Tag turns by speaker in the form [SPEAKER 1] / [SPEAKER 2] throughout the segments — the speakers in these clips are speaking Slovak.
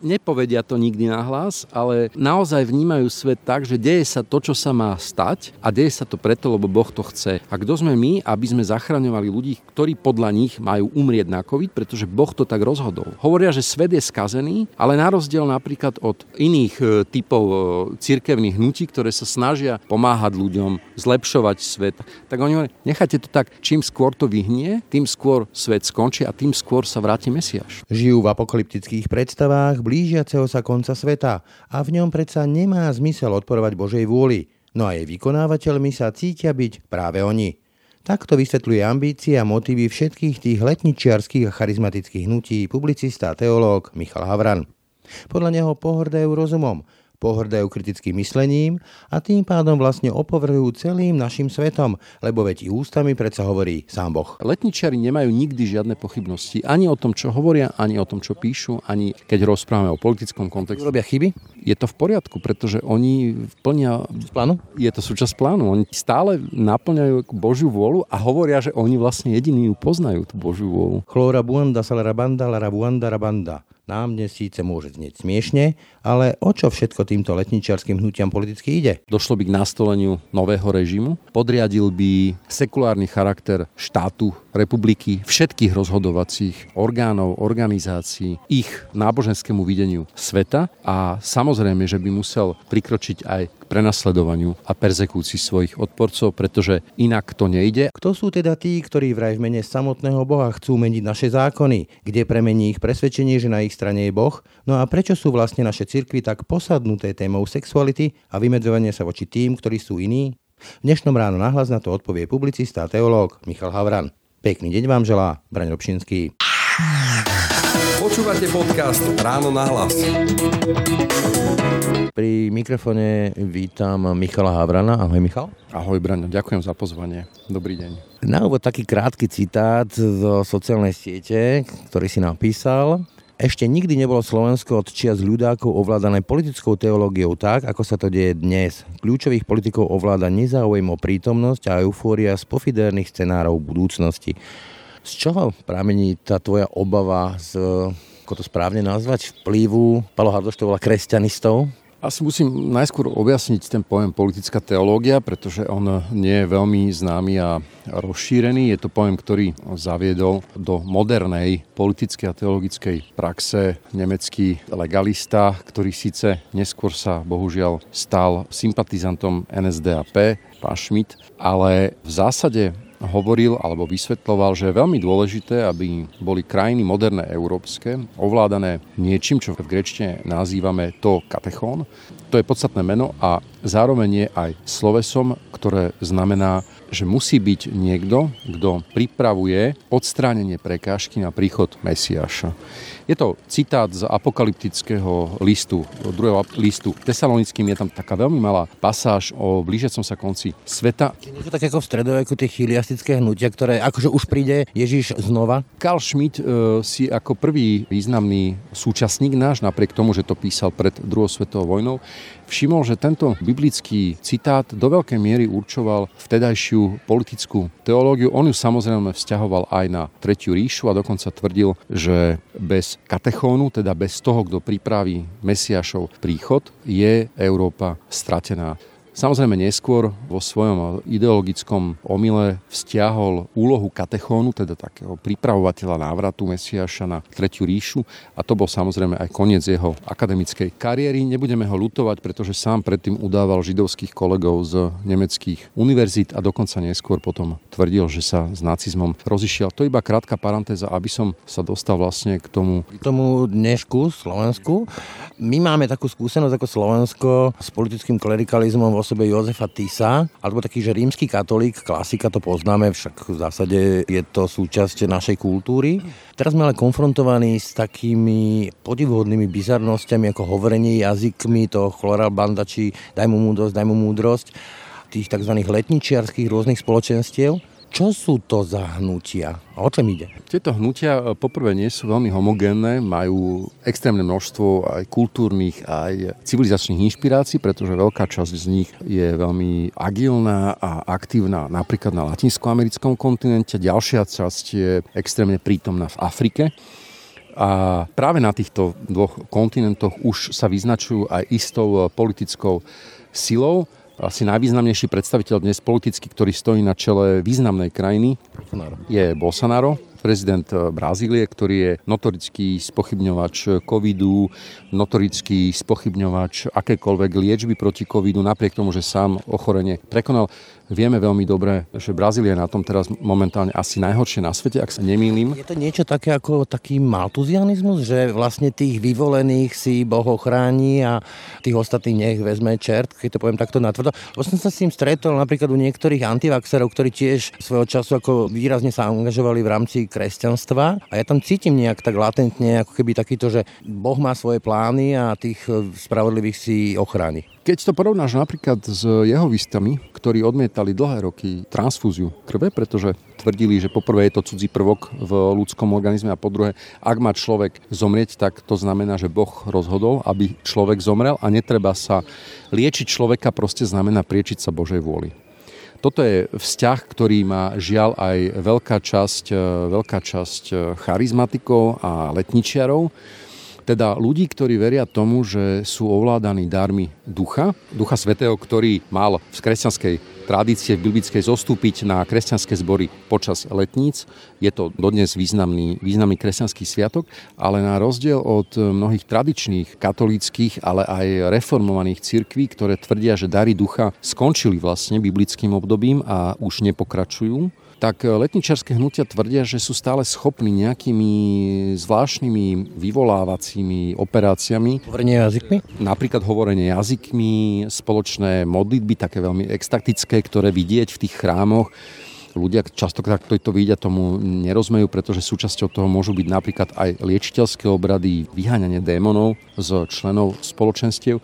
[SPEAKER 1] nepovedia to nikdy nahlas, ale naozaj vnímajú svet tak, že deje sa to, čo sa má stať a deje sa to preto, lebo Boh to chce. A kto sme my, aby sme zachraňovali ľudí, ktorí podľa nich majú umrieť na COVID, pretože Boh to tak rozhodol. Hovoria, že svet je skazený, ale na rozdiel napríklad od iných e, typov e, cirkevných hnutí, ktoré sa snažia pomáhať ľuďom, zlepšovať svet, tak oni hovoria, nechajte to tak, čím skôr to vyhnie, tým skôr svet skončí a tým skôr sa vráti Mesiaš.
[SPEAKER 2] Žijú v apokalyptických predstavách, blížiaceho sa konca sveta a v ňom predsa nemá zmysel odporovať Božej vôli, no a jej vykonávateľmi sa cítia byť práve oni. Takto vysvetľuje ambície a motívy všetkých tých letničiarských a charizmatických hnutí publicista a teológ Michal Havran. Podľa neho pohrdajú rozumom, pohrdajú kritickým myslením a tým pádom vlastne opovrhujú celým našim svetom, lebo veď i ústami predsa hovorí sám Boh.
[SPEAKER 1] Letničiari nemajú nikdy žiadne pochybnosti ani o tom, čo hovoria, ani o tom, čo píšu, ani keď rozprávame o politickom kontexte.
[SPEAKER 2] Robia chyby?
[SPEAKER 1] Je to v poriadku, pretože oni plnia...
[SPEAKER 2] Z plánu?
[SPEAKER 1] Je to súčasť plánu. Oni stále naplňajú Božiu vôľu a hovoria, že oni vlastne jediní ju poznajú, tú Božiu vôľu.
[SPEAKER 2] Chlora buanda salarabanda larabuanda rabanda. Nám dnes síce môže znieť smiešne, ale o čo všetko týmto letničiarským hnutiam politicky ide?
[SPEAKER 1] Došlo by k nastoleniu nového režimu, podriadil by sekulárny charakter štátu, republiky, všetkých rozhodovacích orgánov, organizácií, ich náboženskému videniu sveta a samozrejme, že by musel prikročiť aj k prenasledovaniu a perzekúcii svojich odporcov, pretože inak to nejde.
[SPEAKER 2] Kto sú teda tí, ktorí vraj v mene samotného Boha chcú meniť naše zákony? Kde premení ich presvedčenie, že na ich strane je Boh? No a prečo sú vlastne naše cirkvy tak posadnuté témou sexuality a vymedzovanie sa voči tým, ktorí sú iní? V dnešnom ráno nahlas na to odpovie publicista a teológ Michal Havran. Pekný deň vám želá Braň Robšinský.
[SPEAKER 3] Počúvate podcast Ráno na hlas.
[SPEAKER 2] Pri mikrofone vítam Michala Havrana. Ahoj Michal.
[SPEAKER 1] Ahoj Braňo, ďakujem za pozvanie. Dobrý deň.
[SPEAKER 2] Na úvod taký krátky citát zo sociálnej siete, ktorý si napísal. Ešte nikdy nebolo Slovensko od čias ľudákov ovládané politickou teológiou tak, ako sa to deje dnes. Kľúčových politikov ovláda nezáujem o prítomnosť a eufória z pofidérnych scenárov budúcnosti. Z čoho pramení tá tvoja obava z ako to správne nazvať, vplyvu, Palo Hardoš to kresťanistov,
[SPEAKER 1] asi musím najskôr objasniť ten pojem politická teológia, pretože on nie je veľmi známy a rozšírený. Je to pojem, ktorý zaviedol do modernej politickej a teologickej praxe nemecký legalista, ktorý síce neskôr sa bohužiaľ stal sympatizantom NSDAP, pán Schmidt, ale v zásade hovoril alebo vysvetloval, že je veľmi dôležité, aby boli krajiny moderné európske ovládané niečím, čo v grečtine nazývame to katechón. To je podstatné meno a zároveň je aj slovesom, ktoré znamená že musí byť niekto, kto pripravuje odstránenie prekážky na príchod Mesiáša. Je to citát z apokalyptického listu, druhého listu tesalonickým. Je tam taká veľmi malá pasáž o blížiacom sa konci sveta.
[SPEAKER 2] Je to tak ako v stredoveku tie chiliastické hnutia, ktoré akože už príde Ježiš znova?
[SPEAKER 1] Karl Schmidt e, si ako prvý významný súčasník náš, napriek tomu, že to písal pred druhou svetovou vojnou, všimol, že tento biblický citát do veľkej miery určoval vtedajšiu politickú teológiu. On ju samozrejme vzťahoval aj na Tretiu ríšu a dokonca tvrdil, že bez katechónu, teda bez toho, kto pripraví Mesiašov príchod, je Európa stratená. Samozrejme neskôr vo svojom ideologickom omyle vzťahol úlohu katechónu, teda takého pripravovateľa návratu Mesiaša na Tretiu ríšu a to bol samozrejme aj koniec jeho akademickej kariéry. Nebudeme ho lutovať, pretože sám predtým udával židovských kolegov z nemeckých univerzít a dokonca neskôr potom tvrdil, že sa s nacizmom rozišiel. To je iba krátka parentéza, aby som sa dostal vlastne k tomu.
[SPEAKER 2] K tomu dnešku, Slovensku. My máme takú skúsenosť ako Slovensko s politickým klerikalizmom vo osobe Jozefa Tisa, alebo taký, že rímsky katolík, klasika to poznáme, však v zásade je to súčasť našej kultúry. Teraz sme ale konfrontovaní s takými podivuhodnými bizarnosťami, ako hovorenie jazykmi, to chloral banda, či daj mu múdrosť, daj mu múdrosť, tých tzv. letničiarských rôznych spoločenstiev. Čo sú to za hnutia? O čom ide?
[SPEAKER 1] Tieto hnutia e, poprvé nie sú veľmi homogénne, majú extrémne množstvo aj kultúrnych, aj civilizačných inšpirácií, pretože veľká časť z nich je veľmi agilná a aktívna napríklad na latinskoamerickom kontinente, ďalšia časť je extrémne prítomná v Afrike. A práve na týchto dvoch kontinentoch už sa vyznačujú aj istou politickou silou asi najvýznamnejší predstaviteľ dnes politicky, ktorý stojí na čele významnej krajiny, je Bolsonaro, prezident eh, Brazílie, ktorý je notorický spochybňovač covidu, notorický spochybňovač akékoľvek liečby proti covidu, napriek tomu, že sám ochorenie prekonal. Vieme veľmi dobre, že Brazília je na tom teraz momentálne asi najhoršie na svete, ak sa nemýlim.
[SPEAKER 2] Je to niečo také ako taký maltuzianizmus, že vlastne tých vyvolených si Boh ochráni a tých ostatných nech vezme čert, keď to poviem takto natvrdo. Lebo som sa s tým stretol napríklad u niektorých antivaxerov, ktorí tiež svojho času ako výrazne sa angažovali v rámci kresťanstva a ja tam cítim nejak tak latentne, ako keby takýto, že Boh má svoje plány a tých spravodlivých si ochráni.
[SPEAKER 1] Keď to porovnáš napríklad s jeho vistami, ktorí odmietali dlhé roky transfúziu krve, pretože tvrdili, že poprvé je to cudzí prvok v ľudskom organizme a po druhé, ak má človek zomrieť, tak to znamená, že Boh rozhodol, aby človek zomrel a netreba sa liečiť človeka, proste znamená priečiť sa Božej vôli. Toto je vzťah, ktorý má žiaľ aj veľká časť, veľká časť charizmatikov a letničiarov, teda ľudí, ktorí veria tomu, že sú ovládaní darmi ducha, ducha svetého, ktorý mal v kresťanskej tradície v biblickej zostúpiť na kresťanské zbory počas letníc. Je to dodnes významný, významný kresťanský sviatok, ale na rozdiel od mnohých tradičných katolíckých, ale aj reformovaných cirkví, ktoré tvrdia, že dary ducha skončili vlastne biblickým obdobím a už nepokračujú, tak letničarské hnutia tvrdia, že sú stále schopní nejakými zvláštnymi vyvolávacími operáciami.
[SPEAKER 2] Hovorenie jazykmi?
[SPEAKER 1] Napríklad hovorenie jazykmi, spoločné modlitby, také veľmi extatické, ktoré vidieť v tých chrámoch ľudia častokrát, ktorí to vidia, tomu nerozmejú, pretože súčasťou toho môžu byť napríklad aj liečiteľské obrady, vyháňanie démonov z členov spoločenstiev.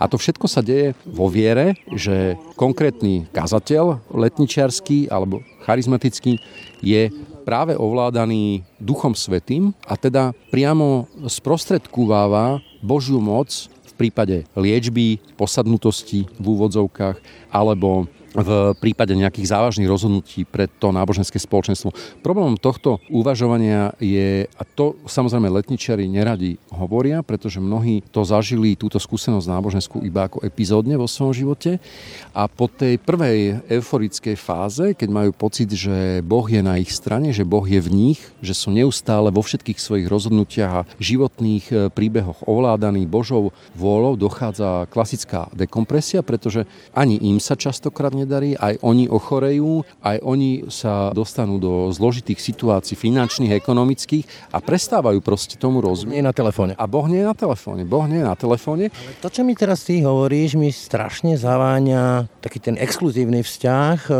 [SPEAKER 1] A to všetko sa deje vo viere, že konkrétny kazateľ letničiarský alebo charizmatický je práve ovládaný Duchom Svetým a teda priamo sprostredkúváva Božiu moc v prípade liečby, posadnutosti v úvodzovkách alebo v prípade nejakých závažných rozhodnutí pre to náboženské spoločenstvo. Problémom tohto uvažovania je, a to samozrejme letničiari neradi hovoria, pretože mnohí to zažili, túto skúsenosť náboženskú iba ako epizódne vo svojom živote a po tej prvej euforickej fáze, keď majú pocit, že Boh je na ich strane, že Boh je v nich, že sú neustále vo všetkých svojich rozhodnutiach a životných e, príbehoch ovládaní Božou vôľou, dochádza klasická dekompresia, pretože ani im sa častokrát nedarí, aj oni ochorejú, aj oni sa dostanú do zložitých situácií finančných, ekonomických a prestávajú proste tomu rozumieť.
[SPEAKER 2] Nie na telefóne.
[SPEAKER 1] A Boh nie je na telefóne. Boh nie je na telefóne.
[SPEAKER 2] Ale to, čo mi teraz ty hovoríš, mi strašne zaváňa taký ten exkluzívny vzťah e,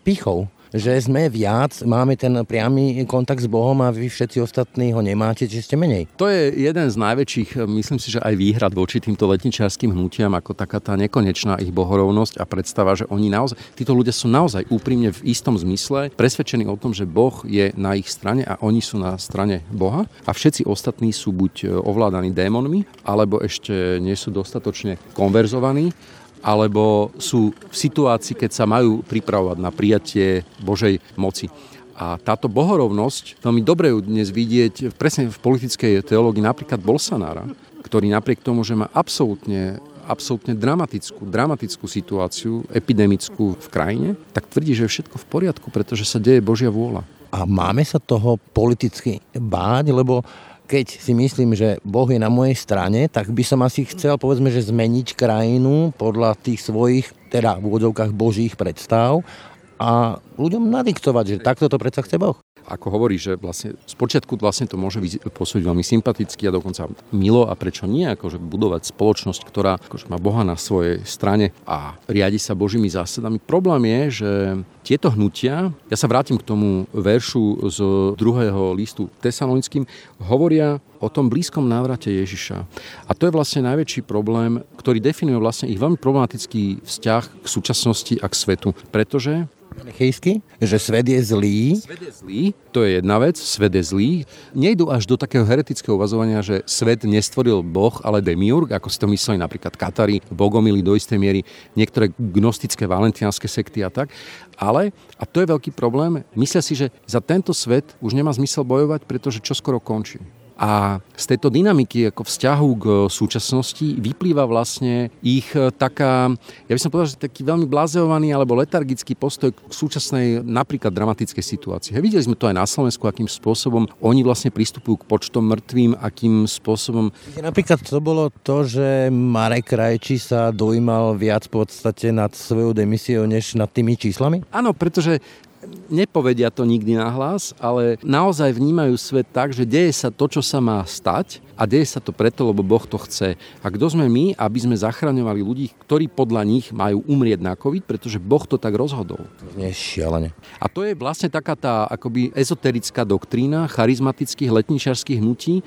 [SPEAKER 2] pichov že sme viac, máme ten priamy kontakt s Bohom a vy všetci ostatní ho nemáte, že ste menej.
[SPEAKER 1] To je jeden z najväčších, myslím si, že aj výhrad voči týmto letničárským hnutiam, ako taká tá nekonečná ich bohorovnosť a predstava, že oni naozaj, títo ľudia sú naozaj úprimne v istom zmysle presvedčení o tom, že Boh je na ich strane a oni sú na strane Boha a všetci ostatní sú buď ovládaní démonmi, alebo ešte nie sú dostatočne konverzovaní alebo sú v situácii, keď sa majú pripravovať na prijatie Božej moci. A táto bohorovnosť, veľmi dobre ju dnes vidieť presne v politickej teológii napríklad Bolsonára, ktorý napriek tomu, že má absolútne absolútne dramatickú, dramatickú situáciu, epidemickú v krajine, tak tvrdí, že je všetko v poriadku, pretože sa deje Božia vôľa.
[SPEAKER 2] A máme sa toho politicky báť, lebo keď si myslím, že Boh je na mojej strane, tak by som asi chcel, povedzme, že zmeniť krajinu podľa tých svojich, teda v úvodzovkách božích predstav a ľuďom nadiktovať, že takto to predsa chce Boh
[SPEAKER 1] ako hovorí, že vlastne spočiatku vlastne to môže pôsobiť veľmi sympaticky a dokonca milo a prečo nie, akože budovať spoločnosť, ktorá akože má Boha na svojej strane a riadi sa Božími zásadami. Problém je, že tieto hnutia, ja sa vrátim k tomu veršu z druhého listu tesalonickým, hovoria o tom blízkom návrate Ježiša. A to je vlastne najväčší problém, ktorý definuje vlastne ich veľmi problematický vzťah k súčasnosti a k svetu. Pretože
[SPEAKER 2] Manichejsky? Že svet je zlý?
[SPEAKER 1] Svet je zlý, to je jedna vec, svet je zlý. Nejdu až do takého heretického uvazovania, že svet nestvoril Boh, ale demiurg, ako si to mysleli napríklad Katari, Bogomili do istej miery, niektoré gnostické valentianské sekty a tak. Ale, a to je veľký problém, myslia si, že za tento svet už nemá zmysel bojovať, pretože čo skoro končí. A z tejto dynamiky ako vzťahu k súčasnosti vyplýva vlastne ich e, taká, ja by som povedal, že taký veľmi blazeovaný alebo letargický postoj k súčasnej napríklad dramatickej situácii. Hej, videli sme to aj na Slovensku, akým spôsobom oni vlastne pristupujú k počtom mŕtvým, akým spôsobom...
[SPEAKER 2] Napríklad to bolo to, že Marek Krajči sa dojímal viac v podstate nad svojou demisiou, než nad tými číslami?
[SPEAKER 1] Áno, pretože nepovedia to nikdy nahlas, ale naozaj vnímajú svet tak, že deje sa to, čo sa má stať a deje sa to preto, lebo Boh to chce. A kto sme my, aby sme zachraňovali ľudí, ktorí podľa nich majú umrieť na COVID, pretože Boh to tak rozhodol.
[SPEAKER 2] Nie šialene.
[SPEAKER 1] A to je vlastne taká tá akoby ezoterická doktrína charizmatických letničarských hnutí,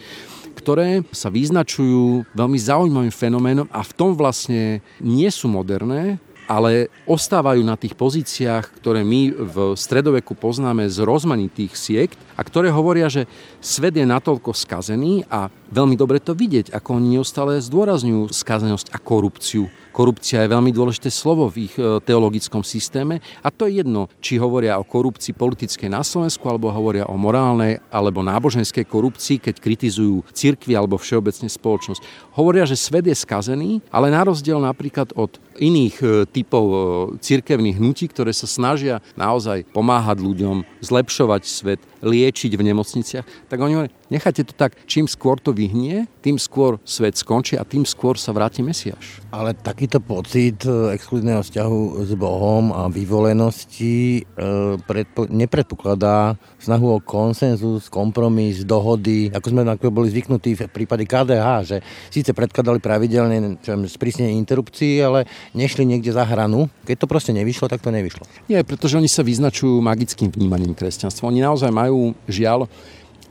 [SPEAKER 1] ktoré sa vyznačujú veľmi zaujímavým fenoménom a v tom vlastne nie sú moderné, ale ostávajú na tých pozíciách, ktoré my v stredoveku poznáme z rozmanitých siekt a ktoré hovoria, že svet je natoľko skazený a veľmi dobre to vidieť, ako oni neustále zdôrazňujú skazenosť a korupciu Korupcia je veľmi dôležité slovo v ich e, teologickom systéme a to je jedno, či hovoria o korupcii politickej na Slovensku, alebo hovoria o morálnej alebo náboženskej korupcii, keď kritizujú cirkvi alebo všeobecne spoločnosť. Hovoria, že svet je skazený, ale na rozdiel napríklad od iných e, typov e, cirkevných hnutí, ktoré sa snažia naozaj pomáhať ľuďom, zlepšovať svet, liečiť v nemocniciach, tak oni hovoria, nechajte to tak, čím skôr to vyhnie, tým skôr svet skončí a tým skôr sa vráti Mesiaš.
[SPEAKER 2] Ale takýto pocit e, exkluzívneho vzťahu s Bohom a vyvolenosti e, predpo- nepredpokladá snahu o konsenzus, kompromis, dohody, ako sme boli zvyknutí v prípade KDH, že síce predkladali pravidelne sprísnenie interrupcií, ale nešli niekde za hranu. Keď to proste nevyšlo, tak to nevyšlo.
[SPEAKER 1] Nie, pretože oni sa vyznačujú magickým vnímaním kresťanstva. Oni naozaj majú žiaľ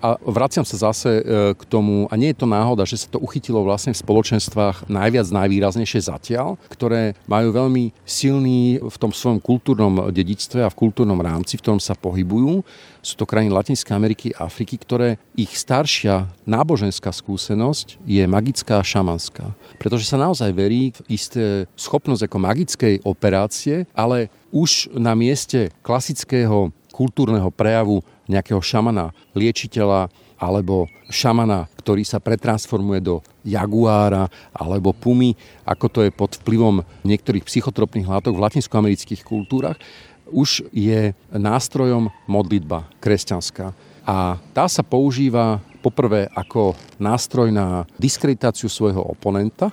[SPEAKER 1] a vraciam sa zase e, k tomu, a nie je to náhoda, že sa to uchytilo vlastne v spoločenstvách najviac, najvýraznejšie zatiaľ, ktoré majú veľmi silný v tom svojom kultúrnom dedičstve a v kultúrnom rámci, v ktorom sa pohybujú. Sú to krajiny Latinskej Ameriky a Afriky, ktoré ich staršia náboženská skúsenosť je magická a šamanská. Pretože sa naozaj verí v isté schopnosť ako magickej operácie, ale už na mieste klasického kultúrneho prejavu nejakého šamana, liečiteľa alebo šamana, ktorý sa pretransformuje do jaguára alebo pumy, ako to je pod vplyvom niektorých psychotropných látok v latinskoamerických kultúrach, už je nástrojom modlitba kresťanská. A tá sa používa poprvé ako nástroj na diskreditáciu svojho oponenta,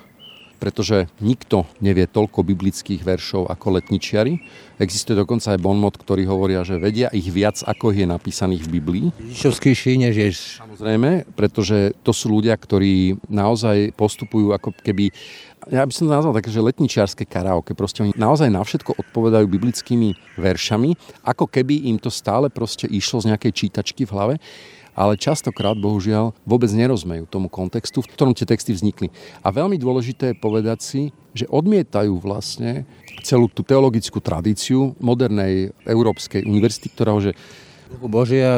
[SPEAKER 1] pretože nikto nevie toľko biblických veršov ako letničiari. Existuje dokonca aj bonmot, ktorí hovoria, že vedia ich viac, ako je napísaných v Biblii.
[SPEAKER 2] Ježišovskejší než Ježiš.
[SPEAKER 1] Samozrejme, pretože to sú ľudia, ktorí naozaj postupujú ako keby ja by som to nazval také, že letničiarske karaoke. Proste oni naozaj na všetko odpovedajú biblickými veršami, ako keby im to stále proste išlo z nejakej čítačky v hlave ale častokrát, bohužiaľ, vôbec nerozmejú tomu kontextu, v ktorom tie texty vznikli. A veľmi dôležité je povedať si, že odmietajú vlastne celú tú teologickú tradíciu modernej Európskej univerzity, ktorá že
[SPEAKER 2] Božia,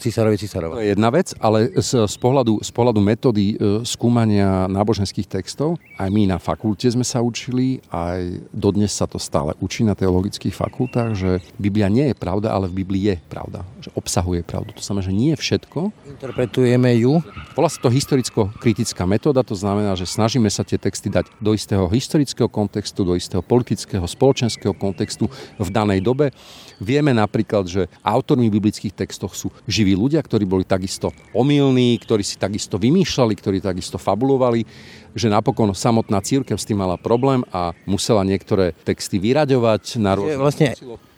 [SPEAKER 2] císarovi císarova.
[SPEAKER 1] To je jedna vec, ale z, z, pohľadu, z pohľadu metódy e, skúmania náboženských textov, aj my na fakulte sme sa učili, aj dodnes sa to stále učí na teologických fakultách, že Biblia nie je pravda, ale v Biblii je pravda. Že obsahuje pravdu. To znamená, že nie všetko.
[SPEAKER 2] Interpretujeme ju.
[SPEAKER 1] Volá sa to historicko-kritická metóda, to znamená, že snažíme sa tie texty dať do istého historického kontextu, do istého politického, spoločenského kontextu v danej dobe. Vieme napríklad, že autor autormi biblických textoch sú živí ľudia, ktorí boli takisto omylní, ktorí si takisto vymýšľali, ktorí takisto fabulovali, že napokon samotná církev s tým mala problém a musela niektoré texty vyraďovať na rôzne...
[SPEAKER 2] Vlastne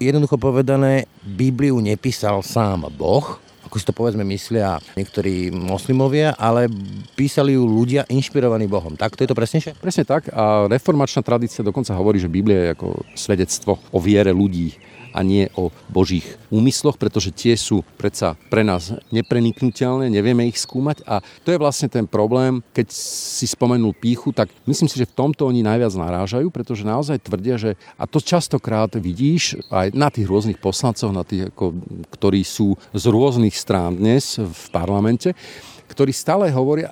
[SPEAKER 2] jednoducho povedané, Bibliu nepísal sám Boh, ako si to povedzme myslia niektorí moslimovia, ale písali ju ľudia inšpirovaní Bohom. Tak to je to presnejšie?
[SPEAKER 1] Presne tak a reformačná tradícia dokonca hovorí, že Biblia je ako svedectvo o viere ľudí a nie o Božích úmysloch, pretože tie sú predsa pre nás nepreniknutelné, nevieme ich skúmať. A to je vlastne ten problém, keď si spomenul píchu, tak myslím si, že v tomto oni najviac narážajú, pretože naozaj tvrdia, že a to častokrát vidíš aj na tých rôznych poslancoch, na tých, ako, ktorí sú z rôznych strán dnes v parlamente, ktorí stále hovoria,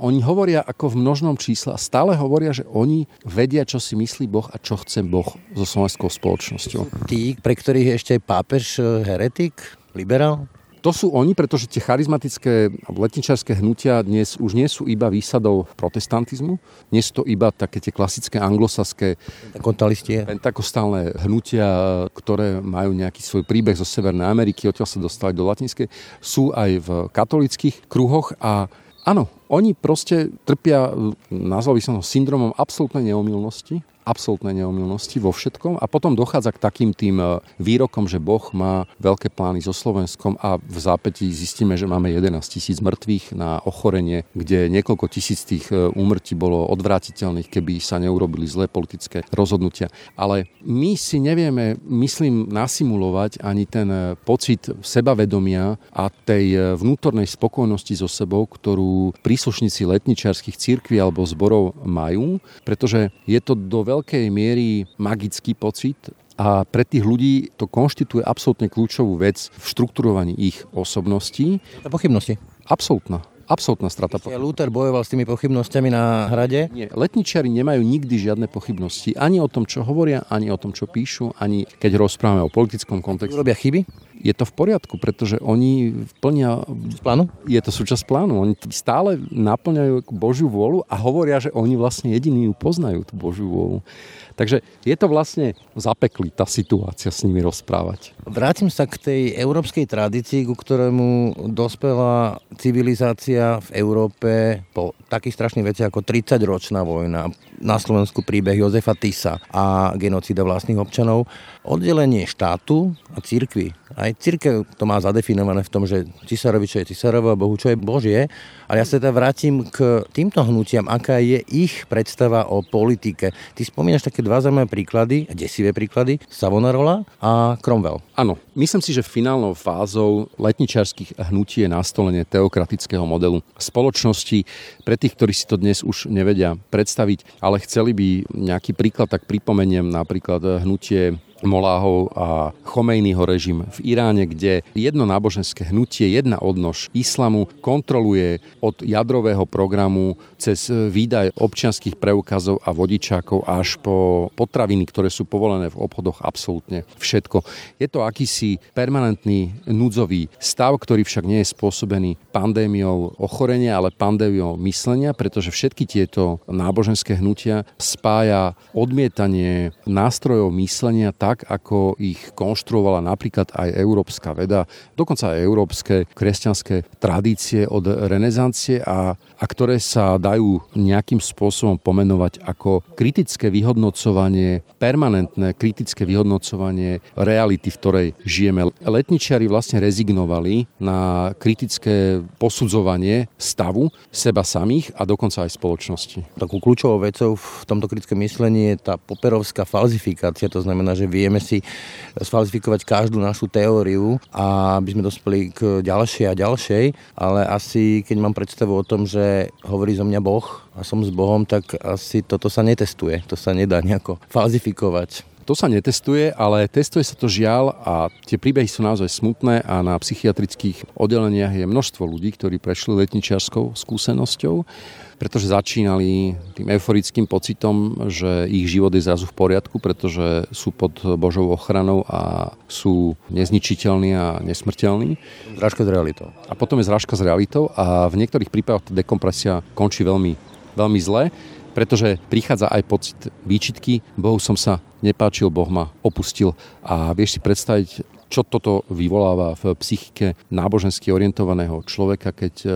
[SPEAKER 1] oni hovoria ako v množnom čísle a stále hovoria, že oni vedia, čo si myslí Boh a čo chce Boh so slovenskou spoločnosťou.
[SPEAKER 2] Tí, pre ktorých je ešte aj pápež eh, heretik, liberál?
[SPEAKER 1] To sú oni, pretože tie charizmatické letničarské hnutia dnes už nie sú iba výsadou protestantizmu, nie sú to iba také tie klasické anglosaské pentakostálne hnutia, ktoré majú nejaký svoj príbeh zo Severnej Ameriky, odtiaľ sa dostali do latinskej, sú aj v katolických kruhoch a áno, oni proste trpia, nazval by som ho syndromom absolútnej neomilnosti, absolútnej neomilnosti vo všetkom a potom dochádza k takým tým e, výrokom, že Boh má veľké plány so Slovenskom a v zápätí zistíme, že máme 11 tisíc mŕtvych na ochorenie, kde niekoľko tisíc tých e, úmrtí bolo odvrátiteľných, keby sa neurobili zlé politické rozhodnutia. Ale my si nevieme, myslím, nasimulovať ani ten e, pocit sebavedomia a tej vnútornej spokojnosti so sebou, ktorú príslušníci letničiarských církví alebo zborov majú, pretože je to do veľkého veľkej miery magický pocit a pre tých ľudí to konštituje absolútne kľúčovú vec v štrukturovaní ich osobností.
[SPEAKER 2] Pochybnosti.
[SPEAKER 1] Absolútna. Absolútna strata
[SPEAKER 2] pochybností. Luther bojoval s tými pochybnosťami na hrade?
[SPEAKER 1] Nie, letničiari nemajú nikdy žiadne pochybnosti. Ani o tom, čo hovoria, ani o tom, čo píšu, ani keď rozprávame o politickom kontexte.
[SPEAKER 2] Robia chyby?
[SPEAKER 1] Je to v poriadku, pretože oni plnia...
[SPEAKER 2] Plánu?
[SPEAKER 1] Je to súčasť plánu. Oni stále naplňajú Božiu vôľu a hovoria, že oni vlastne jediní ju poznajú, tú Božiu vôľu. Takže je to vlastne zapekli tá situácia s nimi rozprávať.
[SPEAKER 2] Vrátim sa k tej európskej tradícii, ku ktorému dospela civilizácia v Európe po takých strašných veciach ako 30-ročná vojna, na Slovensku príbeh Jozefa Tisa a genocída vlastných občanov, oddelenie štátu a církvy aj církev to má zadefinované v tom, že cisárovi čo je cisárovo a Bohu čo je Božie. Ale ja sa teda vrátim k týmto hnutiam, aká je ich predstava o politike. Ty spomínaš také dva zaujímavé príklady, desivé príklady, Savonarola a Cromwell.
[SPEAKER 1] Áno, myslím si, že finálnou fázou letničarských hnutí je nastolenie teokratického modelu spoločnosti. Pre tých, ktorí si to dnes už nevedia predstaviť, ale chceli by nejaký príklad, tak pripomeniem napríklad hnutie Moláhov a Chomejnyho režim v Iráne, kde jedno náboženské hnutie, jedna odnož islamu kontroluje od jadrového programu cez výdaj občianských preukazov a vodičákov až po potraviny, ktoré sú povolené v obchodoch absolútne všetko. Je to akýsi permanentný núdzový stav, ktorý však nie je spôsobený pandémiou ochorenia, ale pandémiou myslenia, pretože všetky tieto náboženské hnutia spája odmietanie nástrojov myslenia tak, ako ich konštruovala napríklad aj európska veda, dokonca aj európske kresťanské tradície od renesancie a, a ktoré sa dajú nejakým spôsobom pomenovať ako kritické vyhodnocovanie, permanentné kritické vyhodnocovanie reality, v ktorej žijeme. Letničiari vlastne rezignovali na kritické posudzovanie stavu seba samých a dokonca aj spoločnosti.
[SPEAKER 2] Takú kľúčovou vecou v tomto kritickom myslení je tá poperovská falzifikácia, to znamená, že vieme si sfalzifikovať každú našu teóriu a aby sme dospeli k ďalšej a ďalšej, ale asi keď mám predstavu o tom, že hovorí zo mňa Boh a som s Bohom, tak asi toto sa netestuje, to sa nedá nejako falzifikovať.
[SPEAKER 1] To sa netestuje, ale testuje sa to žiaľ a tie príbehy sú naozaj smutné a na psychiatrických oddeleniach je množstvo ľudí, ktorí prešli letničiarskou skúsenosťou pretože začínali tým euforickým pocitom, že ich život je zrazu v poriadku, pretože sú pod Božou ochranou a sú nezničiteľní a nesmrteľní.
[SPEAKER 2] Zrážka s realitou.
[SPEAKER 1] A potom je zrážka s realitou a v niektorých prípadoch tá dekompresia končí veľmi, veľmi zle, pretože prichádza aj pocit výčitky, Bohu som sa nepáčil, Boh ma opustil. A vieš si predstaviť čo toto vyvoláva v psychike nábožensky orientovaného človeka, keď e,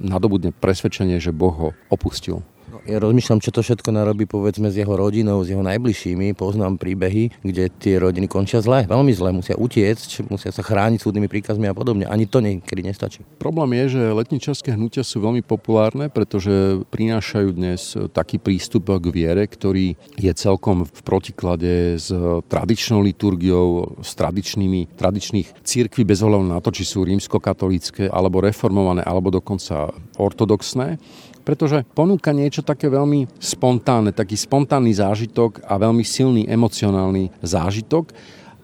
[SPEAKER 1] nadobudne presvedčenie, že Boh ho opustil.
[SPEAKER 2] Ja rozmýšľam, čo to všetko narobí povedzme s jeho rodinou, s jeho najbližšími. Poznám príbehy, kde tie rodiny končia zle, veľmi zle, musia utiecť, musia sa chrániť súdnymi príkazmi a podobne. Ani to niekedy nestačí.
[SPEAKER 1] Problém je, že letničarské hnutia sú veľmi populárne, pretože prinášajú dnes taký prístup k viere, ktorý je celkom v protiklade s tradičnou liturgiou, s tradičnými, tradičných církví bez ohľadu na to, či sú rímskokatolícke, alebo reformované, alebo dokonca ortodoxné pretože ponúka niečo také veľmi spontánne, taký spontánny zážitok a veľmi silný emocionálny zážitok.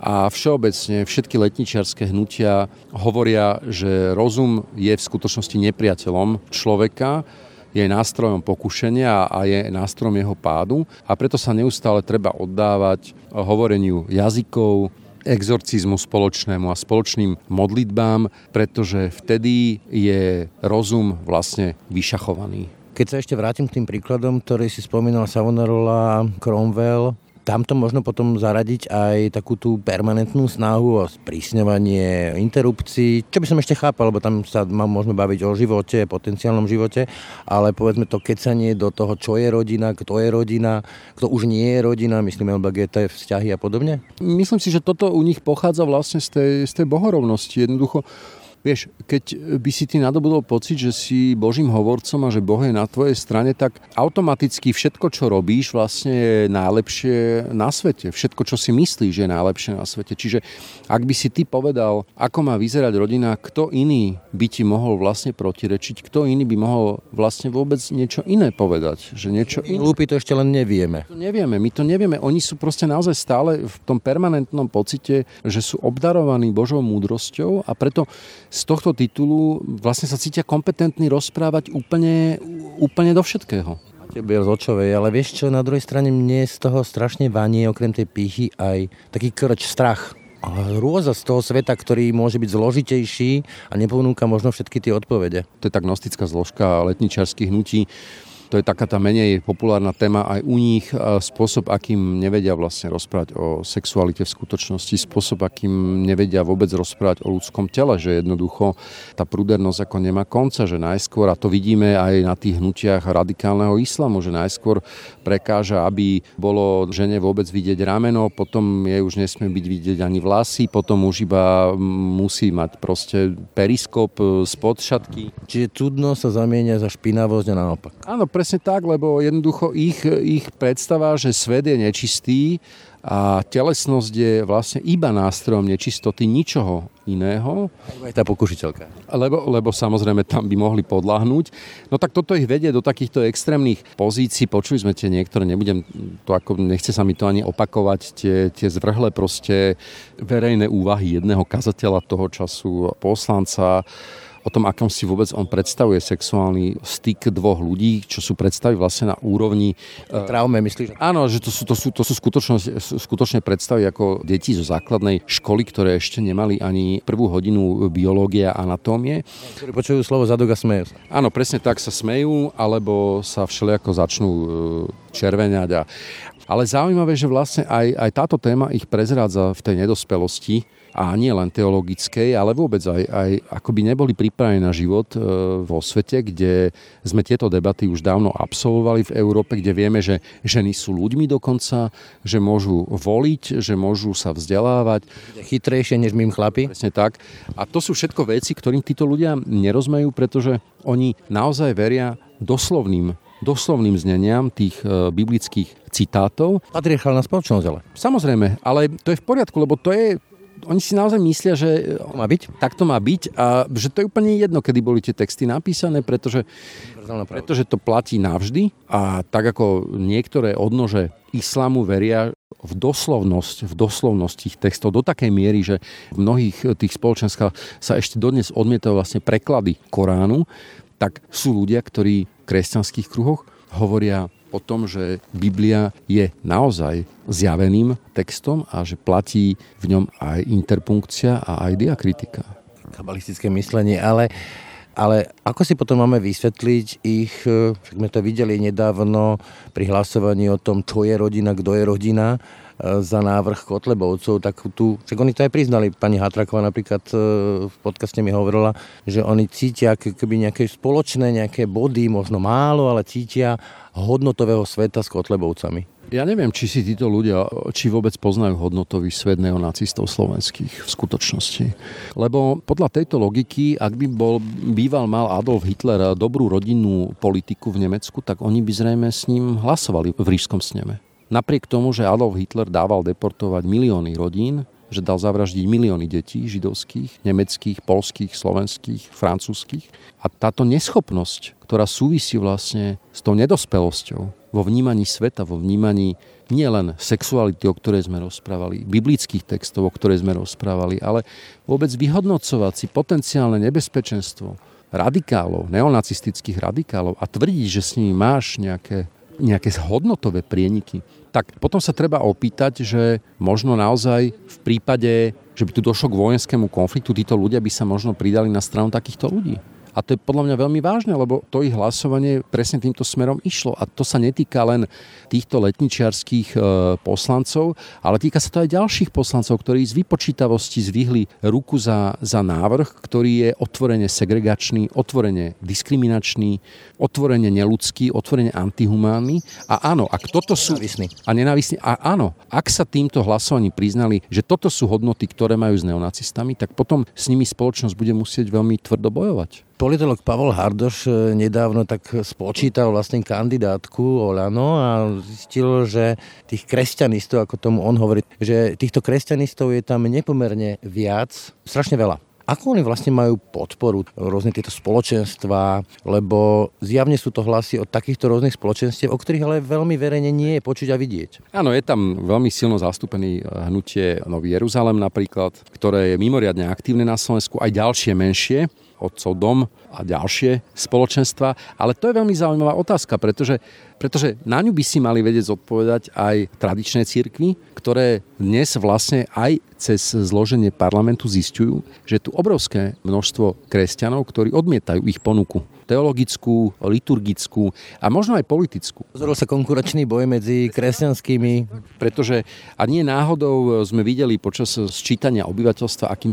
[SPEAKER 1] A všeobecne všetky letničiarské hnutia hovoria, že rozum je v skutočnosti nepriateľom človeka, je nástrojom pokušenia a je nástrojom jeho pádu a preto sa neustále treba oddávať hovoreniu jazykov, exorcizmu spoločnému a spoločným modlitbám, pretože vtedy je rozum vlastne vyšachovaný.
[SPEAKER 2] Keď sa ešte vrátim k tým príkladom, ktorý si spomínal Savonarola, Cromwell, tamto možno potom zaradiť aj takú tú permanentnú snahu o sprísňovanie interrupcií, čo by som ešte chápal, lebo tam sa môžeme baviť o živote, potenciálnom živote, ale povedzme to kecanie do toho, čo je rodina, kto je rodina, kto už nie je rodina, myslíme LBGT, vzťahy a podobne?
[SPEAKER 1] Myslím si, že toto u nich pochádza vlastne z tej, z tej bohorovnosti. Jednoducho Vieš, keď by si ty nadobudol pocit, že si Božím hovorcom a že Boh je na tvojej strane, tak automaticky všetko, čo robíš, vlastne je najlepšie na svete. Všetko, čo si myslíš, je najlepšie na svete. Čiže ak by si ty povedal, ako má vyzerať rodina, kto iný by ti mohol vlastne protirečiť, kto iný by mohol vlastne vôbec niečo iné povedať. Že niečo
[SPEAKER 2] iné. Lúpi to ešte len nevieme.
[SPEAKER 1] To nevieme, my to nevieme. Oni sú proste naozaj stále v tom permanentnom pocite, že sú obdarovaní Božou múdrosťou a preto z tohto titulu vlastne sa cítia kompetentní rozprávať úplne, úplne do všetkého.
[SPEAKER 2] Tebe z očovej, ale vieš čo, na druhej strane mne z toho strašne vanie, okrem tej pýchy, aj taký krč, strach. A rôza z toho sveta, ktorý môže byť zložitejší a neponúka možno všetky tie odpovede.
[SPEAKER 1] To je tak gnostická zložka letničarských hnutí to je taká tá menej populárna téma aj u nich. Spôsob, akým nevedia vlastne rozprávať o sexualite v skutočnosti, spôsob, akým nevedia vôbec rozprávať o ľudskom tele, že jednoducho tá prudernosť ako nemá konca, že najskôr, a to vidíme aj na tých hnutiach radikálneho islamu, že najskôr prekáža, aby bolo žene vôbec vidieť rameno, potom jej už nesmie byť vidieť ani vlasy, potom už iba musí mať proste periskop spod šatky.
[SPEAKER 2] Čiže cudno sa zamienia za špinavosť a naopak.
[SPEAKER 1] Áno, presne tak, lebo jednoducho ich, ich predstava, že svet je nečistý a telesnosť je vlastne iba nástrojom nečistoty, ničoho iného.
[SPEAKER 2] Aj tá pokušiteľka.
[SPEAKER 1] Lebo, lebo samozrejme tam by mohli podľahnúť. No tak toto ich vedie do takýchto extrémnych pozícií. Počuli sme tie niektoré, nebudem to ako, nechce sa mi to ani opakovať, tie, tie zvrhle proste verejné úvahy jedného kazateľa toho času, poslanca, o tom, akom si vôbec on predstavuje sexuálny styk dvoch ľudí, čo sú predstavy vlastne na úrovni...
[SPEAKER 2] Traume, myslíš?
[SPEAKER 1] Áno, že to sú, to sú, to sú skutočne predstavy ako deti zo základnej školy, ktoré ešte nemali ani prvú hodinu biológie a anatómie.
[SPEAKER 2] Ktorí počujú slovo zadok a smejú sa.
[SPEAKER 1] Áno, presne tak sa smejú, alebo sa všelijako začnú e, červeňať. A... Ale zaujímavé, že vlastne aj, aj táto téma ich prezrádza v tej nedospelosti, a nie len teologickej, ale vôbec aj, aj ako by neboli pripravení na život e, vo svete, kde sme tieto debaty už dávno absolvovali v Európe, kde vieme, že ženy sú ľuďmi dokonca, že môžu voliť, že môžu sa vzdelávať.
[SPEAKER 2] Chytrejšie než mým chlapi.
[SPEAKER 1] Presne tak. A to sú všetko veci, ktorým títo ľudia nerozmajú, pretože oni naozaj veria doslovným doslovným zneniam tých e, biblických citátov.
[SPEAKER 2] Patriarchálna spoločnosť ale.
[SPEAKER 1] Samozrejme, ale to je v poriadku, lebo to je oni si naozaj myslia, že
[SPEAKER 2] to má byť?
[SPEAKER 1] tak to má byť a že to je úplne jedno, kedy boli tie texty napísané, pretože, pretože to platí navždy a tak ako niektoré odnože islamu veria v doslovnosť, v doslovnosť tých textov do takej miery, že v mnohých tých spoločenskách sa ešte dodnes odmietajú vlastne preklady Koránu, tak sú ľudia, ktorí v kresťanských kruhoch hovoria o tom, že Biblia je naozaj zjaveným textom a že platí v ňom aj interpunkcia a aj diakritika.
[SPEAKER 2] Kabalistické myslenie, ale Ale ako si potom máme vysvetliť ich, e, sme to videli nedávno pri hlasovaní o tom, čo je rodina, kto je rodina, za návrh Kotlebovcov, tak tu, však oni to aj priznali, pani Hatraková napríklad e, v podcaste mi hovorila, že oni cítia keby nejaké spoločné nejaké body, možno málo, ale cítia hodnotového sveta s Kotlebovcami.
[SPEAKER 1] Ja neviem, či si títo ľudia, či vôbec poznajú hodnotový svet neonacistov slovenských v skutočnosti. Lebo podľa tejto logiky, ak by bol, býval mal Adolf Hitler dobrú rodinnú politiku v Nemecku, tak oni by zrejme s ním hlasovali v ríšskom sneme. Napriek tomu, že Adolf Hitler dával deportovať milióny rodín, že dal zavraždiť milióny detí židovských, nemeckých, polských, slovenských, francúzských. A táto neschopnosť, ktorá súvisí vlastne s tou nedospelosťou vo vnímaní sveta, vo vnímaní nielen sexuality, o ktorej sme rozprávali, biblických textov, o ktorej sme rozprávali, ale vôbec vyhodnocovať si potenciálne nebezpečenstvo radikálov, neonacistických radikálov a tvrdiť, že s nimi máš nejaké, nejaké hodnotové prieniky, tak potom sa treba opýtať, že možno naozaj v prípade, že by tu došlo k vojenskému konfliktu, títo ľudia by sa možno pridali na stranu takýchto ľudí. A to je podľa mňa veľmi vážne, lebo to ich hlasovanie presne týmto smerom išlo. A to sa netýka len týchto letničiarských e, poslancov, ale týka sa to aj ďalších poslancov, ktorí z vypočítavosti zvihli ruku za, za návrh, ktorý je otvorene segregačný, otvorene diskriminačný, otvorene neludský, otvorene antihumánny. A áno, ak toto sú... A nenávisný. A áno, ak sa týmto hlasovaním priznali, že toto sú hodnoty, ktoré majú s neonacistami, tak potom s nimi spoločnosť bude musieť veľmi tvrdo bojovať
[SPEAKER 2] politolog Pavol Hardoš e, nedávno tak spočítal vlastne kandidátku Olano a zistil, že tých kresťanistov, ako tomu on hovorí, že týchto kresťanistov je tam nepomerne viac, strašne veľa. Ako oni vlastne majú podporu rôzne tieto spoločenstva, lebo zjavne sú to hlasy od takýchto rôznych spoločenstiev, o ktorých ale veľmi verejne nie je počuť a vidieť.
[SPEAKER 1] Áno, je tam veľmi silno zastúpený hnutie Nový Jeruzalem napríklad, ktoré je mimoriadne aktívne na Slovensku, aj ďalšie menšie otcov dom a ďalšie spoločenstva. Ale to je veľmi zaujímavá otázka, pretože, pretože na ňu by si mali vedieť zodpovedať aj tradičné církvy, ktoré dnes vlastne aj cez zloženie parlamentu zistujú, že tu obrovské množstvo kresťanov, ktorí odmietajú ich ponuku teologickú, liturgickú a možno aj politickú.
[SPEAKER 2] Pozoril sa konkurenčný boj medzi kresťanskými.
[SPEAKER 1] Pretože a nie náhodou sme videli počas sčítania obyvateľstva, akým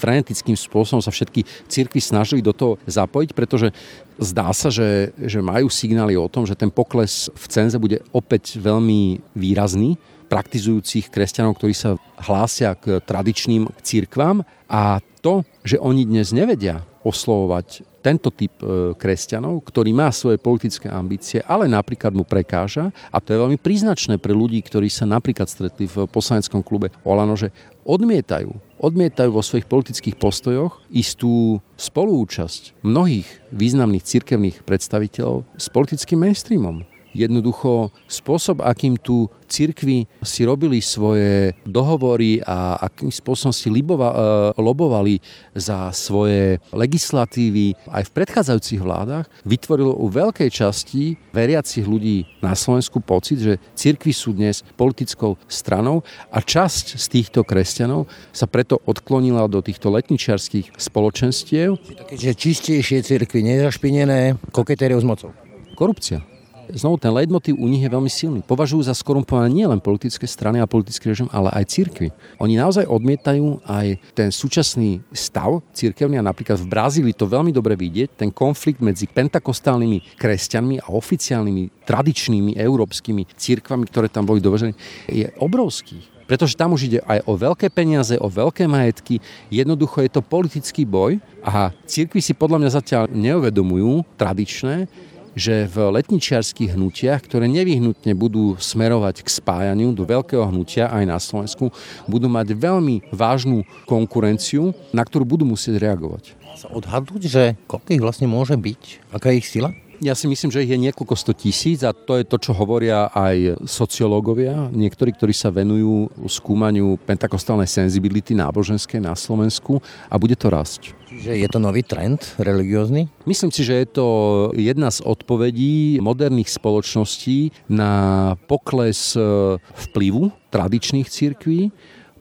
[SPEAKER 1] frenetickým spôsobom sa všetky cirkvy snažili do toho zapojiť, pretože zdá sa, že, že majú signály o tom, že ten pokles v cenze bude opäť veľmi výrazný praktizujúcich kresťanov, ktorí sa hlásia k tradičným církvám a to, že oni dnes nevedia oslovovať tento typ e, kresťanov, ktorý má svoje politické ambície, ale napríklad mu prekáža, a to je veľmi príznačné pre ľudí, ktorí sa napríklad stretli v poslaneckom klube Olano, že odmietajú, odmietajú vo svojich politických postojoch istú spolúčasť mnohých významných cirkevných predstaviteľov s politickým mainstreamom. Jednoducho spôsob, akým tu cirkvy si robili svoje dohovory a akým spôsobom si libova, e, lobovali za svoje legislatívy aj v predchádzajúcich vládach, vytvorilo u veľkej časti veriacich ľudí na Slovensku pocit, že cirkvy sú dnes politickou stranou a časť z týchto kresťanov sa preto odklonila do týchto letničiarských spoločenstiev.
[SPEAKER 2] Takže čistejšie cirkvy, nezašpinené koketériou s mocou.
[SPEAKER 1] Korupcia znovu ten leitmotiv u nich je veľmi silný. Považujú za skorumpované nielen politické strany a politický režim, ale aj církvy. Oni naozaj odmietajú aj ten súčasný stav církevný a napríklad v Brazílii to veľmi dobre vidieť, ten konflikt medzi pentakostálnymi kresťanmi a oficiálnymi tradičnými európskymi církvami, ktoré tam boli dovežené, je obrovský pretože tam už ide aj o veľké peniaze, o veľké majetky. Jednoducho je to politický boj a církvy si podľa mňa zatiaľ neuvedomujú tradičné, že v letničiarských hnutiach, ktoré nevyhnutne budú smerovať k spájaniu do veľkého hnutia aj na Slovensku, budú mať veľmi vážnu konkurenciu, na ktorú budú musieť reagovať.
[SPEAKER 2] Sa odhadnúť, že koľko ich vlastne môže byť? Aká je ich sila?
[SPEAKER 1] Ja si myslím, že ich je niekoľko sto tisíc a to je to, čo hovoria aj sociológovia, niektorí, ktorí sa venujú skúmaniu pentakostálnej senzibility náboženskej na Slovensku a bude to rásť.
[SPEAKER 2] Čiže je to nový trend religiózny?
[SPEAKER 1] Myslím si, že je to jedna z odpovedí moderných spoločností na pokles e, vplyvu tradičných cirkví,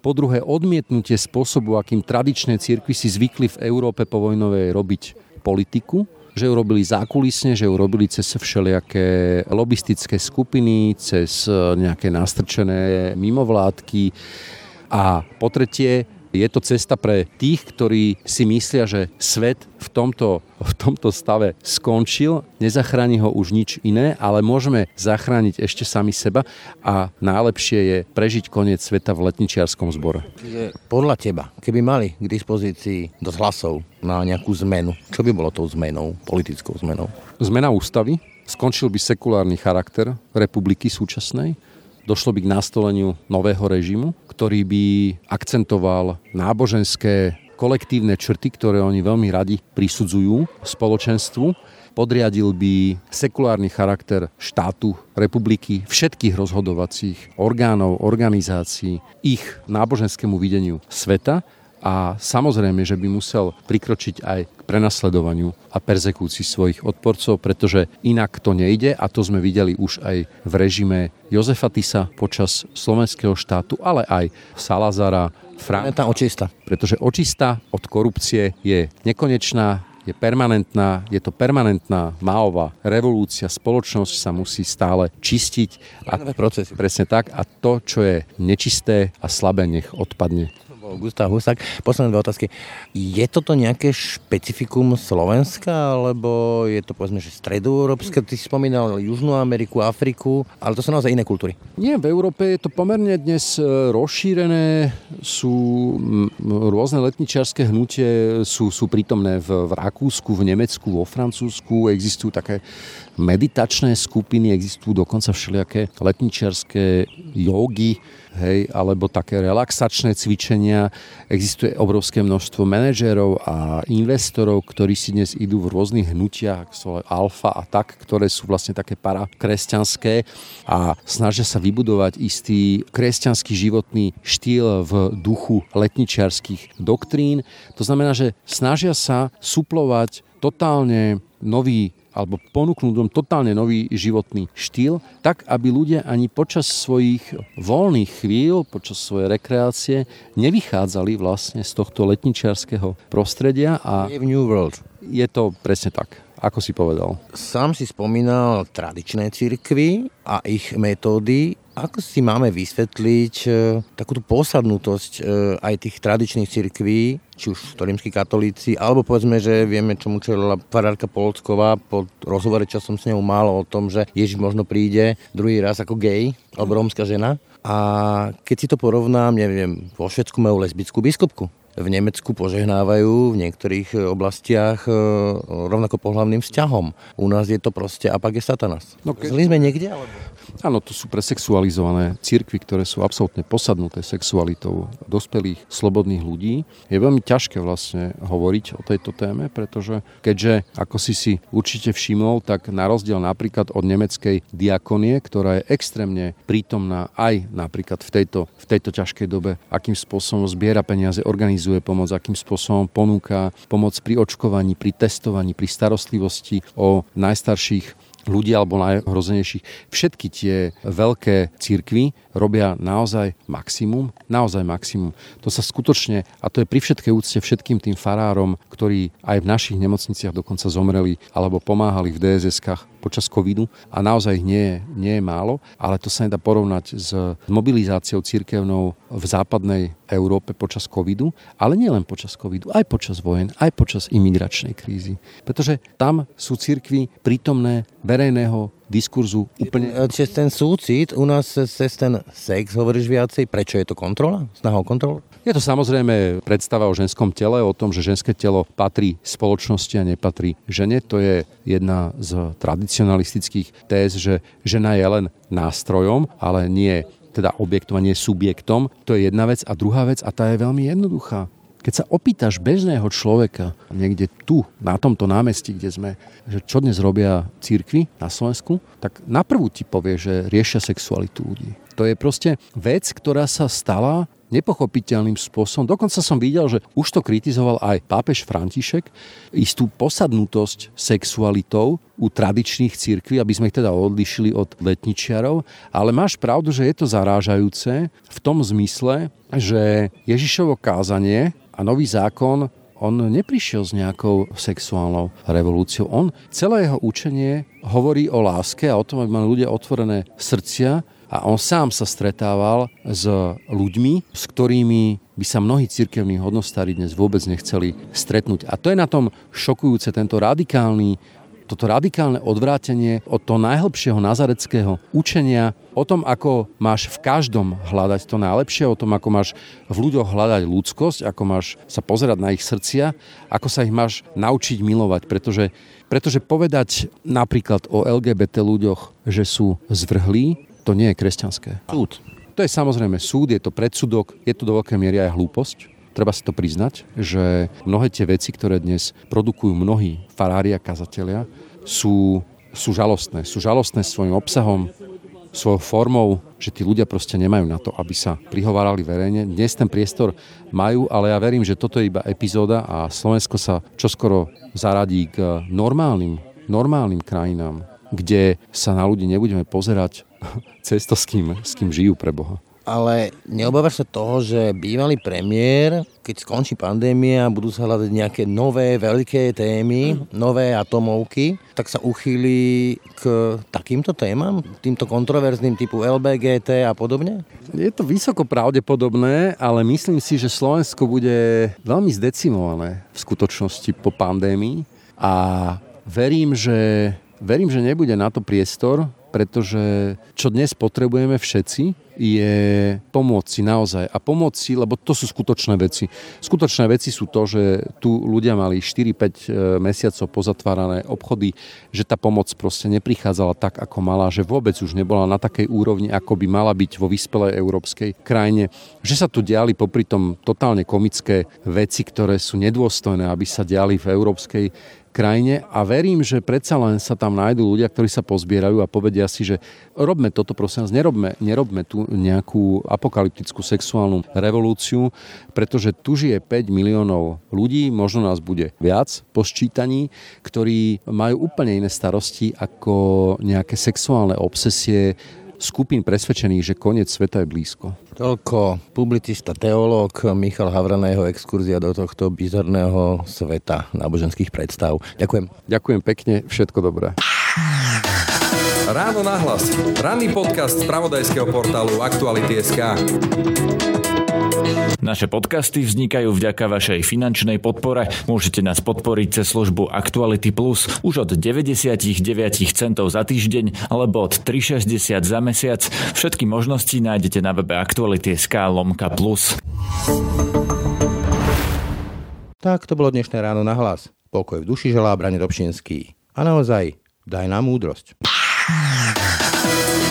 [SPEAKER 1] po druhé odmietnutie spôsobu, akým tradičné cirkvy si zvykli v Európe povojnovej robiť politiku, že ju robili zákulisne, že ju robili cez všelijaké lobistické skupiny, cez nejaké nastrčené mimovládky. A po tretie, je to cesta pre tých, ktorí si myslia, že svet v tomto, v tomto stave skončil, nezachráni ho už nič iné, ale môžeme zachrániť ešte sami seba a najlepšie je prežiť koniec sveta v letničiarskom zbore.
[SPEAKER 2] Podľa teba, keby mali k dispozícii dosť hlasov na nejakú zmenu, čo by bolo tou zmenou, politickou zmenou?
[SPEAKER 1] Zmena ústavy, skončil by sekulárny charakter republiky súčasnej, došlo by k nastoleniu nového režimu, ktorý by akcentoval náboženské kolektívne črty, ktoré oni veľmi radi prisudzujú spoločenstvu. Podriadil by sekulárny charakter štátu, republiky, všetkých rozhodovacích orgánov, organizácií, ich náboženskému videniu sveta a samozrejme, že by musel prikročiť aj k prenasledovaniu a perzekúcii svojich odporcov, pretože inak to nejde a to sme videli už aj v režime Jozefa Tisa počas slovenského štátu, ale aj Salazara,
[SPEAKER 2] Franka. očista.
[SPEAKER 1] Pretože očista od korupcie je nekonečná, je permanentná, je to permanentná Maová revolúcia, spoločnosť sa musí stále čistiť.
[SPEAKER 2] A, procesy.
[SPEAKER 1] Presne tak. A to, čo je nečisté a slabé, nech odpadne
[SPEAKER 2] bol Gustav Husák. Posledné dve otázky. Je toto nejaké špecifikum Slovenska, alebo je to povedzme, že stredoeurópske? Ty si spomínal Južnú Ameriku, Afriku, ale to sú naozaj iné kultúry.
[SPEAKER 1] Nie, v Európe je to pomerne dnes e, rozšírené. Sú rôzne letničiarské hnutie, sú, sú prítomné v, v Rakúsku, v Nemecku, vo Francúzsku. Existujú také meditačné skupiny, existujú dokonca všelijaké letničiarské jogy, hej, alebo také relaxačné cvičenia. Existuje obrovské množstvo manažérov a investorov, ktorí si dnes idú v rôznych hnutiach, ako alfa a tak, ktoré sú vlastne také parakresťanské a snažia sa vybudovať istý kresťanský životný štýl v duchu letničiarských doktrín. To znamená, že snažia sa suplovať totálne nový alebo ponúknúť im totálne nový životný štýl, tak aby ľudia ani počas svojich voľných chvíľ, počas svojej rekreácie nevychádzali vlastne z tohto letničiarského prostredia.
[SPEAKER 2] A New World.
[SPEAKER 1] Je to presne tak ako si povedal.
[SPEAKER 2] Sám si spomínal tradičné cirkvy a ich metódy. Ako si máme vysvetliť e, takúto posadnutosť e, aj tých tradičných cirkví, či už to rímsky katolíci, alebo povedzme, že vieme, čomu čelila farárka Polcková po rozhovore, čo som s ňou mal o tom, že Ježiš možno príde druhý raz ako gay, alebo rómska žena. A keď si to porovnám, neviem, vo Švedsku majú lesbickú biskupku v Nemecku požehnávajú v niektorých e, oblastiach rovnako pohľavným vzťahom. U nás je to proste apak je satanas. No ke... Zli sme niekde? Alebo?
[SPEAKER 1] Áno, to sú presexualizované cirkvy, ktoré sú absolútne posadnuté sexualitou dospelých, slobodných ľudí. Je veľmi ťažké vlastne hovoriť o tejto téme, pretože keďže, ako si si určite všimol, tak na rozdiel napríklad od nemeckej diakonie, ktorá je extrémne prítomná aj napríklad v tejto, v tejto ťažkej dobe, akým spôsobom zbiera peniaze, organizuje pomoc, akým spôsobom ponúka pomoc pri očkovaní, pri testovaní, pri starostlivosti o najstarších ľudí alebo najhrozenejších. Všetky tie veľké církvy robia naozaj maximum, naozaj maximum. To sa skutočne, a to je pri všetkej úcte všetkým tým farárom, ktorí aj v našich nemocniciach dokonca zomreli alebo pomáhali v DSS-kách počas covidu a naozaj nie, nie je málo, ale to sa nedá porovnať s mobilizáciou církevnou v západnej Európe počas covidu, ale nie len počas covidu, aj počas vojen, aj počas imigračnej krízy. Pretože tam sú církvy prítomné verejného diskurzu úplne...
[SPEAKER 2] Čiže ten súcit, u nás cez ten sex hovoríš viacej, prečo je to kontrola? Snaha o kontrolu?
[SPEAKER 1] Je to samozrejme predstava o ženskom tele, o tom, že ženské telo patrí spoločnosti a nepatrí žene. To je jedna z tradicionalistických téz, že žena je len nástrojom, ale nie teda objektom a nie subjektom. To je jedna vec. A druhá vec, a tá je veľmi jednoduchá. Keď sa opýtaš bežného človeka niekde tu, na tomto námestí, kde sme, že čo dnes robia církvy na Slovensku, tak naprvú ti povie, že riešia sexualitu ľudí. To je proste vec, ktorá sa stala nepochopiteľným spôsobom. Dokonca som videl, že už to kritizoval aj pápež František, istú posadnutosť sexualitou u tradičných církví, aby sme ich teda odlišili od letničiarov. Ale máš pravdu, že je to zarážajúce v tom zmysle, že Ježišovo kázanie a nový zákon on neprišiel s nejakou sexuálnou revolúciou. On, celé jeho učenie hovorí o láske a o tom, aby mali ľudia otvorené srdcia a on sám sa stretával s ľuďmi, s ktorými by sa mnohí cirkevní hodnostári dnes vôbec nechceli stretnúť. A to je na tom šokujúce, tento radikálny toto radikálne odvrátenie od toho najhlbšieho nazareckého učenia o tom, ako máš v každom hľadať to najlepšie, o tom, ako máš v ľuďoch hľadať ľudskosť, ako máš sa pozerať na ich srdcia, ako sa ich máš naučiť milovať. Pretože, pretože povedať napríklad o LGBT ľuďoch, že sú zvrhlí, to nie je kresťanské.
[SPEAKER 2] Súd.
[SPEAKER 1] To je samozrejme súd, je to predsudok, je to do veľkej miery aj hlúposť. Treba si to priznať, že mnohé tie veci, ktoré dnes produkujú mnohí farári a kazatelia, sú, sú žalostné. Sú žalostné svojim obsahom, svojou formou, že tí ľudia proste nemajú na to, aby sa prihovárali verejne. Dnes ten priestor majú, ale ja verím, že toto je iba epizóda a Slovensko sa čoskoro zaradí k normálnym, normálnym krajinám, kde sa na ľudí nebudeme pozerať cez s kým, s kým žijú pre Boha.
[SPEAKER 2] Ale neobávaš sa toho, že bývalý premiér, keď skončí pandémia budú sa hľadať nejaké nové veľké témy, nové atomovky, tak sa uchýli k takýmto témam, týmto kontroverzným typu LBGT a podobne?
[SPEAKER 1] Je to vysoko pravdepodobné, ale myslím si, že Slovensko bude veľmi zdecimované v skutočnosti po pandémii. A verím, že, verím, že nebude na to priestor, pretože čo dnes potrebujeme všetci, je pomôcť si naozaj. A pomôcť si, lebo to sú skutočné veci. Skutočné veci sú to, že tu ľudia mali 4-5 e, mesiacov pozatvárané obchody, že tá pomoc proste neprichádzala tak, ako mala, že vôbec už nebola na takej úrovni, ako by mala byť vo vyspelej európskej krajine. Že sa tu diali popri tom totálne komické veci, ktoré sú nedôstojné, aby sa diali v európskej krajine a verím, že predsa len sa tam nájdú ľudia, ktorí sa pozbierajú a povedia si, že robme toto, prosím vás, nerobme, nerobme tu nejakú apokalyptickú sexuálnu revolúciu, pretože tu žije 5 miliónov ľudí, možno nás bude viac po sčítaní, ktorí majú úplne iné starosti ako nejaké sexuálne obsesie, skupín presvedčených, že koniec sveta je blízko.
[SPEAKER 2] Toľko publicista, teológ Michal Havran jeho exkurzia do tohto bizarného sveta náboženských predstav. Ďakujem.
[SPEAKER 1] Ďakujem pekne, všetko dobré.
[SPEAKER 3] Ráno nahlas. Ranný podcast z pravodajského portálu Aktuality.sk.
[SPEAKER 4] Naše podcasty vznikajú vďaka vašej finančnej podpore. Môžete nás podporiť cez službu Actuality Plus už od 99 centov za týždeň alebo od 3,60 za mesiac. Všetky možnosti nájdete na webe Actuality.sk lomka plus.
[SPEAKER 2] Tak to bolo dnešné ráno na hlas. Pokoj v duši želá Brane Dobšinský. A naozaj, daj nám múdrosť.